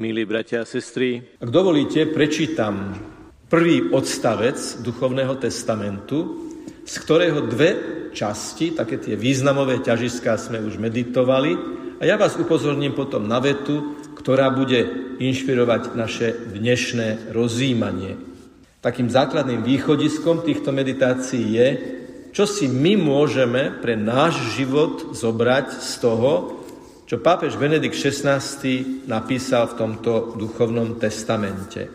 Milí bratia a sestry, ak dovolíte, prečítam prvý odstavec duchovného testamentu, z ktorého dve časti, také tie významové ťažiská sme už meditovali a ja vás upozorním potom na vetu, ktorá bude inšpirovať naše dnešné rozjímanie. Takým základným východiskom týchto meditácií je, čo si my môžeme pre náš život zobrať z toho, čo pápež Benedikt XVI napísal v tomto duchovnom testamente.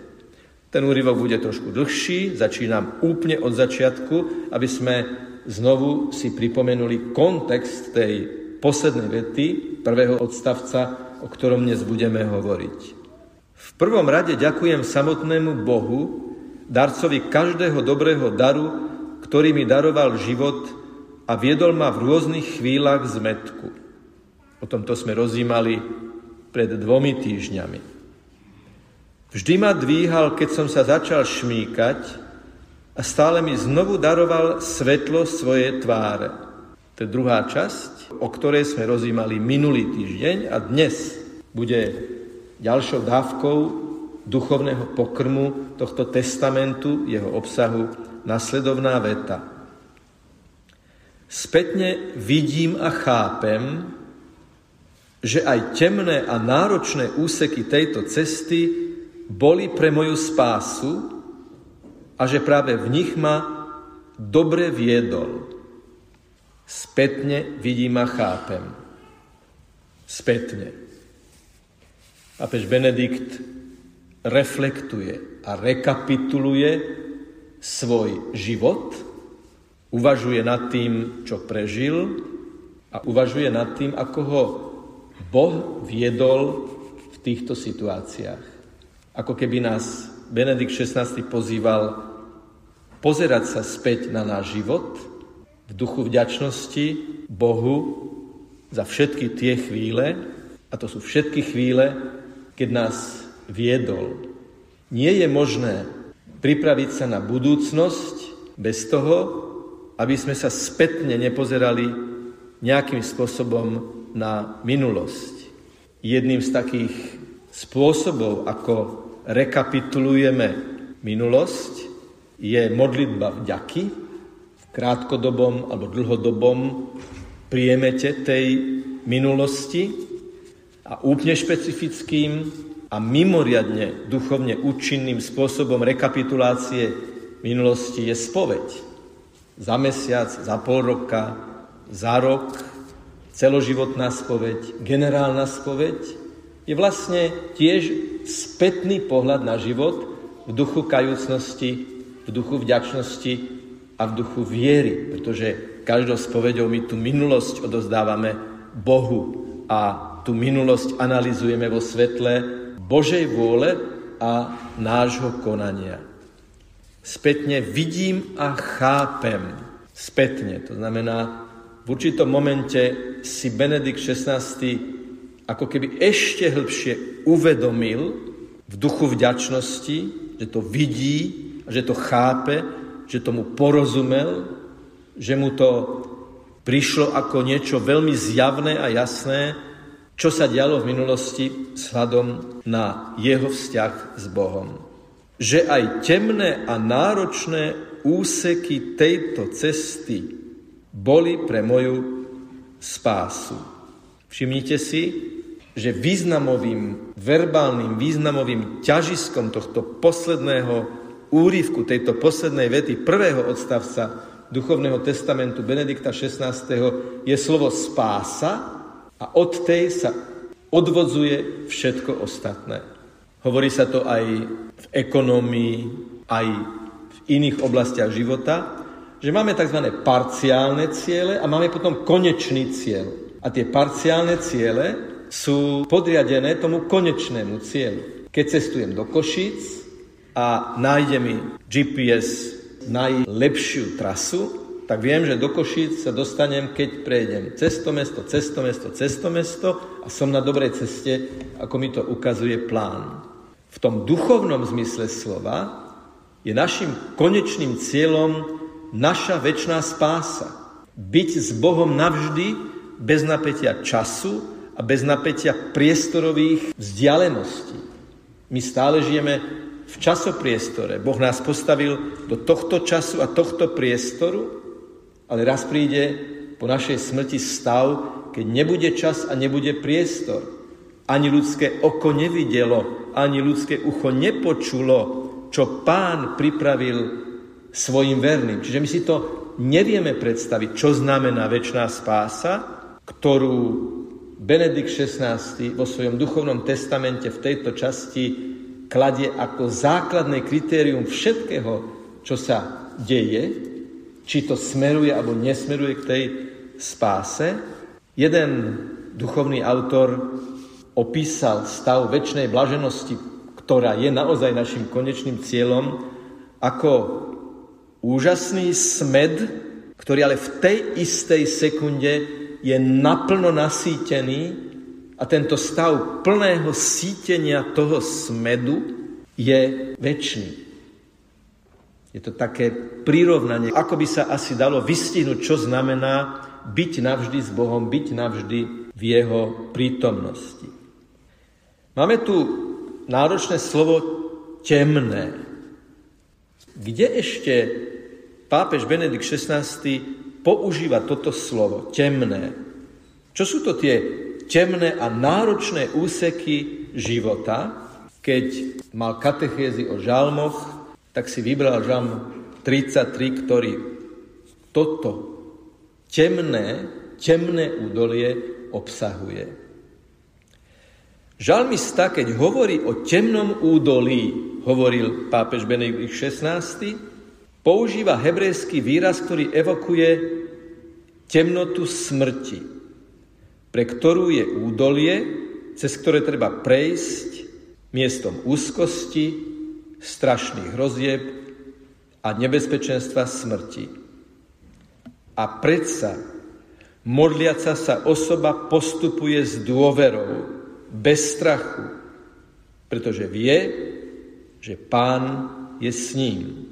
Ten úryvok bude trošku dlhší, začínam úplne od začiatku, aby sme znovu si pripomenuli kontext tej poslednej vety, prvého odstavca, o ktorom dnes budeme hovoriť. V prvom rade ďakujem samotnému Bohu, darcovi každého dobrého daru, ktorý mi daroval život a viedol ma v rôznych chvíľach zmetku. O tomto sme rozímali pred dvomi týždňami. Vždy ma dvíhal, keď som sa začal šmíkať a stále mi znovu daroval svetlo svoje tváre. To je druhá časť, o ktorej sme rozímali minulý týždeň a dnes bude ďalšou dávkou duchovného pokrmu tohto testamentu, jeho obsahu, nasledovná veta. Spätne vidím a chápem, že aj temné a náročné úseky tejto cesty boli pre moju spásu a že práve v nich ma dobre viedol. Spätne vidím a chápem. Spätne. Pápež Benedikt reflektuje a rekapituluje svoj život, uvažuje nad tým, čo prežil a uvažuje nad tým, ako ho Boh viedol v týchto situáciách. Ako keby nás Benedikt XVI pozýval pozerať sa späť na náš život v duchu vďačnosti Bohu za všetky tie chvíle, a to sú všetky chvíle, keď nás viedol. Nie je možné pripraviť sa na budúcnosť bez toho, aby sme sa spätne nepozerali nejakým spôsobom na minulosť. Jedným z takých spôsobov, ako rekapitulujeme minulosť, je modlitba vďaky v krátkodobom alebo dlhodobom priemete tej minulosti a úplne špecifickým a mimoriadne duchovne účinným spôsobom rekapitulácie minulosti je spoveď. Za mesiac, za pol roka, za rok, celoživotná spoveď, generálna spoveď, je vlastne tiež spätný pohľad na život v duchu kajúcnosti, v duchu vďačnosti a v duchu viery, pretože každou spovedou my tú minulosť odozdávame Bohu a tú minulosť analizujeme vo svetle Božej vôle a nášho konania. Spätne vidím a chápem. Spätne, to znamená v určitom momente si Benedikt XVI ako keby ešte hĺbšie uvedomil v duchu vďačnosti, že to vidí, že to chápe, že tomu porozumel, že mu to prišlo ako niečo veľmi zjavné a jasné, čo sa dialo v minulosti vzhľadom na jeho vzťah s Bohom. Že aj temné a náročné úseky tejto cesty boli pre moju spásu. Všimnite si, že významovým, verbálnym, významovým ťažiskom tohto posledného úrivku, tejto poslednej vety prvého odstavca duchovného testamentu Benedikta XVI. je slovo spása a od tej sa odvodzuje všetko ostatné. Hovorí sa to aj v ekonomii, aj v iných oblastiach života, že máme tzv. parciálne ciele a máme potom konečný cieľ. A tie parciálne ciele sú podriadené tomu konečnému cieľu. Keď cestujem do Košíc a nájde mi GPS najlepšiu trasu, tak viem, že do Košíc sa dostanem, keď prejdem cesto mesto, cesto mesto, cesto mesto a som na dobrej ceste, ako mi to ukazuje plán. V tom duchovnom zmysle slova je našim konečným cieľom naša väčšiná spása. Byť s Bohom navždy, bez napätia času a bez napätia priestorových vzdialeností. My stále žijeme v časopriestore. Boh nás postavil do tohto času a tohto priestoru, ale raz príde po našej smrti stav, keď nebude čas a nebude priestor. Ani ľudské oko nevidelo, ani ľudské ucho nepočulo, čo pán pripravil svojim verným. Čiže my si to nevieme predstaviť, čo znamená väčšiná spása, ktorú Benedikt XVI vo svojom duchovnom testamente v tejto časti kladie ako základné kritérium všetkého, čo sa deje, či to smeruje alebo nesmeruje k tej spáse. Jeden duchovný autor opísal stav väčšnej blaženosti, ktorá je naozaj našim konečným cieľom, ako úžasný smed, ktorý ale v tej istej sekunde je naplno nasýtený a tento stav plného sítenia toho smedu je väčší. Je to také prirovnanie, ako by sa asi dalo vystihnúť, čo znamená byť navždy s Bohom, byť navždy v Jeho prítomnosti. Máme tu náročné slovo temné. Kde ešte pápež Benedikt XVI používa toto slovo, temné. Čo sú to tie temné a náročné úseky života? Keď mal katechézy o žalmoch, tak si vybral žalm 33, ktorý toto temné, temné údolie obsahuje. Žalmista, keď hovorí o temnom údolí, hovoril pápež Benedikt XVI, používa hebrejský výraz, ktorý evokuje temnotu smrti, pre ktorú je údolie, cez ktoré treba prejsť miestom úzkosti, strašných hrozieb a nebezpečenstva smrti. A predsa modliaca sa osoba postupuje s dôverou, bez strachu, pretože vie, že pán je s ním.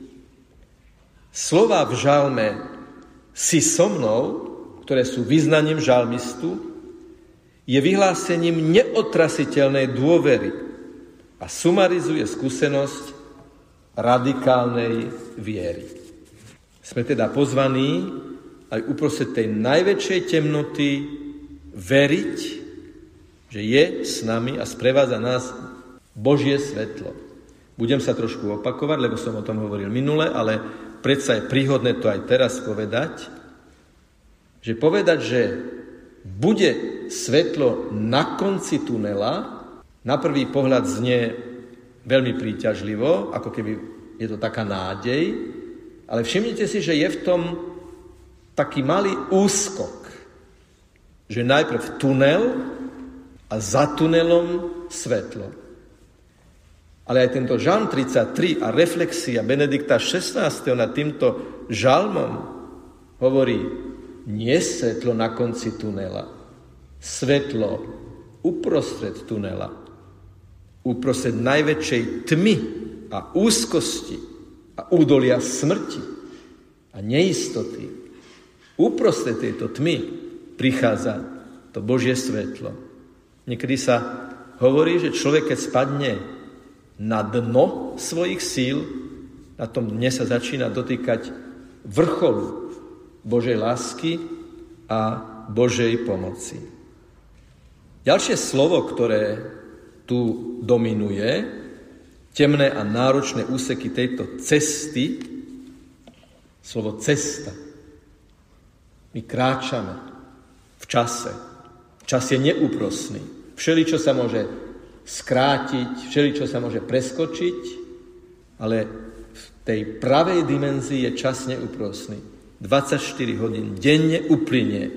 Slova v žalme si so mnou, ktoré sú vyznaním žalmistu, je vyhlásením neotrasiteľnej dôvery a sumarizuje skúsenosť radikálnej viery. Sme teda pozvaní aj uprostred tej najväčšej temnoty veriť, že je s nami a sprevádza nás Božie svetlo. Budem sa trošku opakovať, lebo som o tom hovoril minule, ale predsa je príhodné to aj teraz povedať, že povedať, že bude svetlo na konci tunela, na prvý pohľad znie veľmi príťažlivo, ako keby je to taká nádej, ale všimnite si, že je v tom taký malý úskok, že najprv tunel a za tunelom svetlo. Ale aj tento žalm 33 a reflexia Benedikta 16. nad týmto žalmom hovorí, nie svetlo na konci tunela, svetlo uprostred tunela, uprostred najväčšej tmy a úzkosti a údolia smrti a neistoty. Uprostred tejto tmy prichádza to Božie svetlo. Niekedy sa hovorí, že človek, keď spadne na dno svojich síl, na tom dne sa začína dotýkať vrcholu Božej lásky a Božej pomoci. Ďalšie slovo, ktoré tu dominuje, temné a náročné úseky tejto cesty, slovo cesta. My kráčame v čase. Čas je neúprosný. Všeli, čo sa môže skrátiť, všeli, čo sa môže preskočiť, ale v tej pravej dimenzii je čas neúprosný. 24 hodín denne uplynie.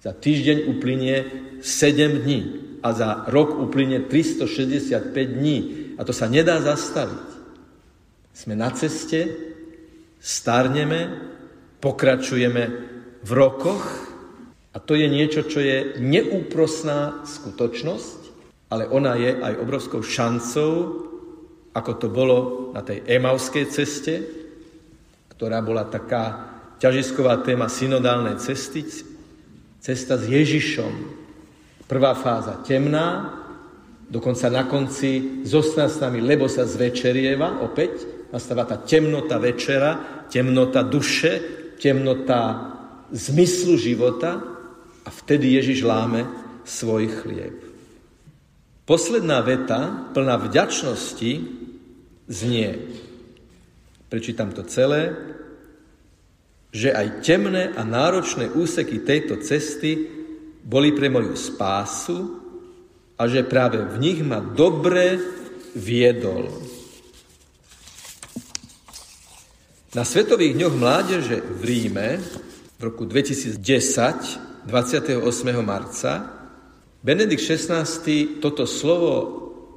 Za týždeň uplynie 7 dní a za rok uplynie 365 dní. A to sa nedá zastaviť. Sme na ceste, starneme, pokračujeme v rokoch a to je niečo, čo je neúprosná skutočnosť, ale ona je aj obrovskou šancou, ako to bolo na tej emauskej ceste, ktorá bola taká ťažisková téma synodálnej cesty, cesta s Ježišom. Prvá fáza temná, Dokonca na konci zostan s nami, lebo sa zvečerieva, opäť nastáva tá temnota večera, temnota duše, temnota zmyslu života a vtedy Ježiš láme svoj chlieb. Posledná veta, plná vďačnosti, znie, prečítam to celé, že aj temné a náročné úseky tejto cesty boli pre moju spásu a že práve v nich ma dobre viedol. Na Svetových dňoch mládeže v Ríme v roku 2010, 28. marca, Benedikt XVI toto slovo,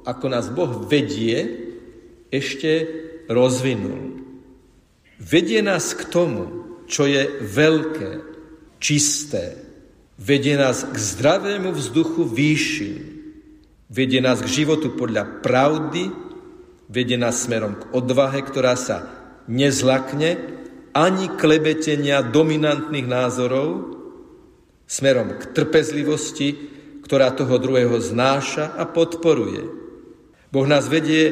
ako nás Boh vedie, ešte rozvinul. Vedie nás k tomu, čo je veľké, čisté. Vedie nás k zdravému vzduchu výšin. Vedie nás k životu podľa pravdy, vedie nás smerom k odvahe, ktorá sa nezlakne ani klebetenia dominantných názorov, smerom k trpezlivosti, ktorá toho druhého znáša a podporuje. Boh nás vedie,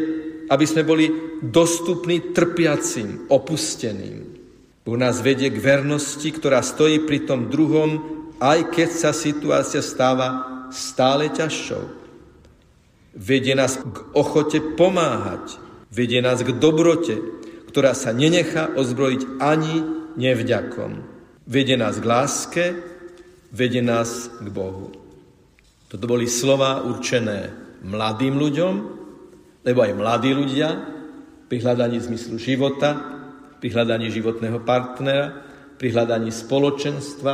aby sme boli dostupní trpiacim, opusteným. Boh nás vedie k vernosti, ktorá stojí pri tom druhom, aj keď sa situácia stáva stále ťažšou. Vedie nás k ochote pomáhať. Vedie nás k dobrote, ktorá sa nenechá ozbrojiť ani nevďakom. Vedie nás k láske, vedie nás k Bohu. Toto boli slova určené mladým ľuďom, lebo aj mladí ľudia pri hľadaní zmyslu života, pri hľadaní životného partnera, pri hľadaní spoločenstva,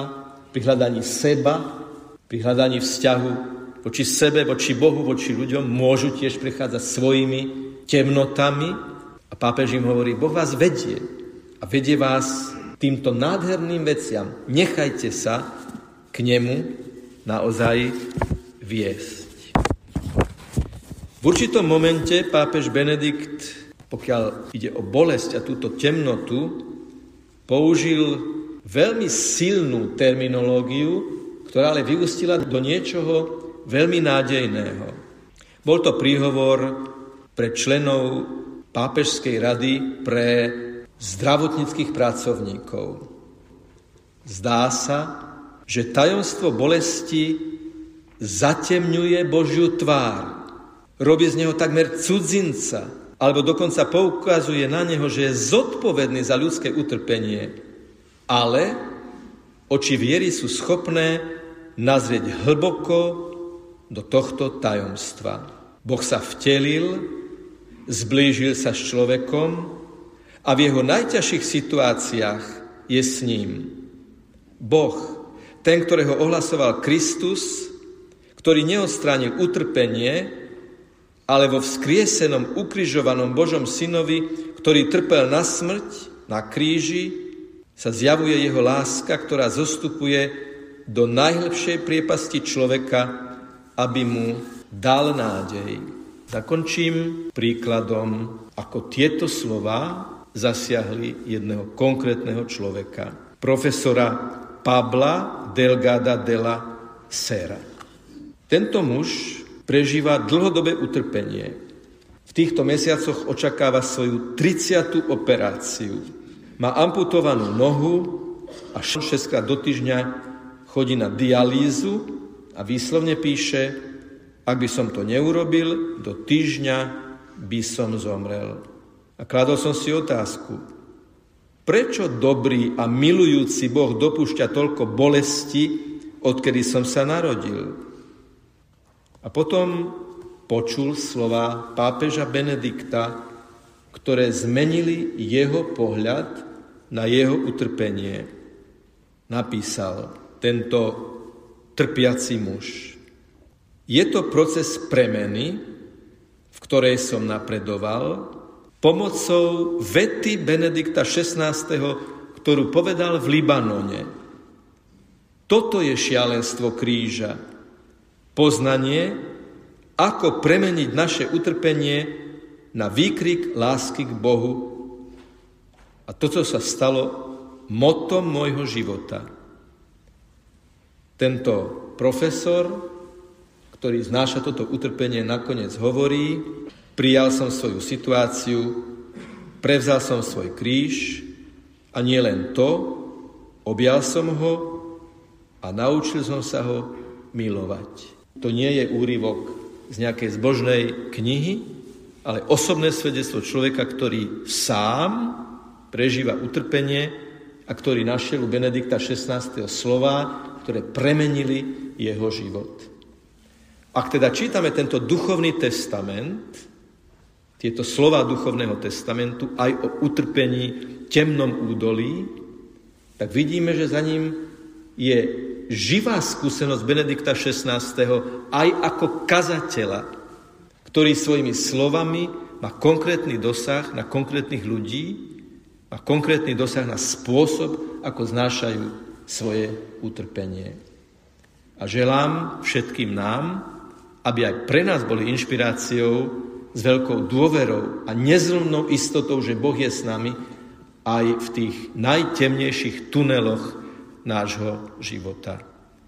pri hľadaní seba, pri hľadaní vzťahu voči sebe, voči Bohu, voči ľuďom, môžu tiež prechádzať svojimi temnotami. A pápež im hovorí, Boh vás vedie a vedie vás týmto nádherným veciam. Nechajte sa k nemu naozaj viesť. V určitom momente pápež Benedikt, pokiaľ ide o bolesť a túto temnotu, použil veľmi silnú terminológiu, ktorá ale vyústila do niečoho veľmi nádejného. Bol to príhovor pre členov Pápežskej rady pre zdravotníckých pracovníkov. Zdá sa, že tajomstvo bolesti zatemňuje Božiu tvár. Robí z neho takmer cudzinca, alebo dokonca poukazuje na neho, že je zodpovedný za ľudské utrpenie. Ale oči viery sú schopné nazrieť hlboko do tohto tajomstva. Boh sa vtelil, zblížil sa s človekom a v jeho najťažších situáciách je s ním. Boh, ten, ktorého ohlasoval Kristus, ktorý neodstránil utrpenie, ale vo vzkriesenom, ukrižovanom Božom synovi, ktorý trpel na smrť, na kríži, sa zjavuje jeho láska, ktorá zostupuje do najhlbšej priepasti človeka, aby mu dal nádej. Zakončím príkladom, ako tieto slova zasiahli jedného konkrétneho človeka, profesora Pabla Delgada de la Sera. Tento muž prežíva dlhodobé utrpenie. V týchto mesiacoch očakáva svoju 30. operáciu. Má amputovanú nohu a 6 krát do týždňa chodí na dialýzu a výslovne píše, ak by som to neurobil, do týždňa by som zomrel. A kladol som si otázku, prečo dobrý a milujúci Boh dopúšťa toľko bolesti, odkedy som sa narodil? A potom počul slova pápeža Benedikta, ktoré zmenili jeho pohľad na jeho utrpenie. Napísal tento trpiaci muž. Je to proces premeny, v ktorej som napredoval, pomocou vety Benedikta XVI, ktorú povedal v Libanone. Toto je šialenstvo kríža. Poznanie, ako premeniť naše utrpenie na výkrik lásky k Bohu. A toto sa stalo motom môjho života. Tento profesor, ktorý znáša toto utrpenie, nakoniec hovorí, prijal som svoju situáciu, prevzal som svoj kríž a nie len to, objal som ho a naučil som sa ho milovať. To nie je úryvok z nejakej zbožnej knihy, ale osobné svedectvo človeka, ktorý sám prežíva utrpenie a ktorý našiel u Benedikta 16. slova, ktoré premenili jeho život. Ak teda čítame tento duchovný testament, tieto slova duchovného testamentu aj o utrpení temnom údolí, tak vidíme, že za ním je živá skúsenosť Benedikta XVI. aj ako kazateľa, ktorý svojimi slovami má konkrétny dosah na konkrétnych ľudí, má konkrétny dosah na spôsob, ako znášajú svoje utrpenie. A želám všetkým nám, aby aj pre nás boli inšpiráciou s veľkou dôverou a nezlomnou istotou, že Boh je s nami aj v tých najtemnejších tuneloch nášho života,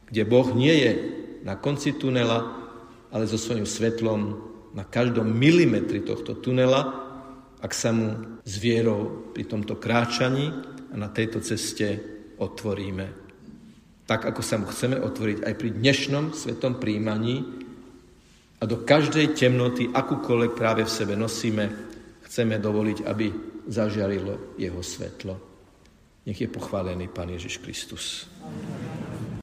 kde Boh nie je na konci tunela, ale so svojím svetlom na každom milimetri tohto tunela, ak sa mu s vierou pri tomto kráčaní a na tejto ceste otvoríme. Tak, ako sa mu chceme otvoriť aj pri dnešnom svetom príjmaní, a do každej temnoty, akúkoľvek práve v sebe nosíme, chceme dovoliť, aby zažiarilo jeho svetlo. Nech je pochválený Pán Ježiš Kristus. Amen.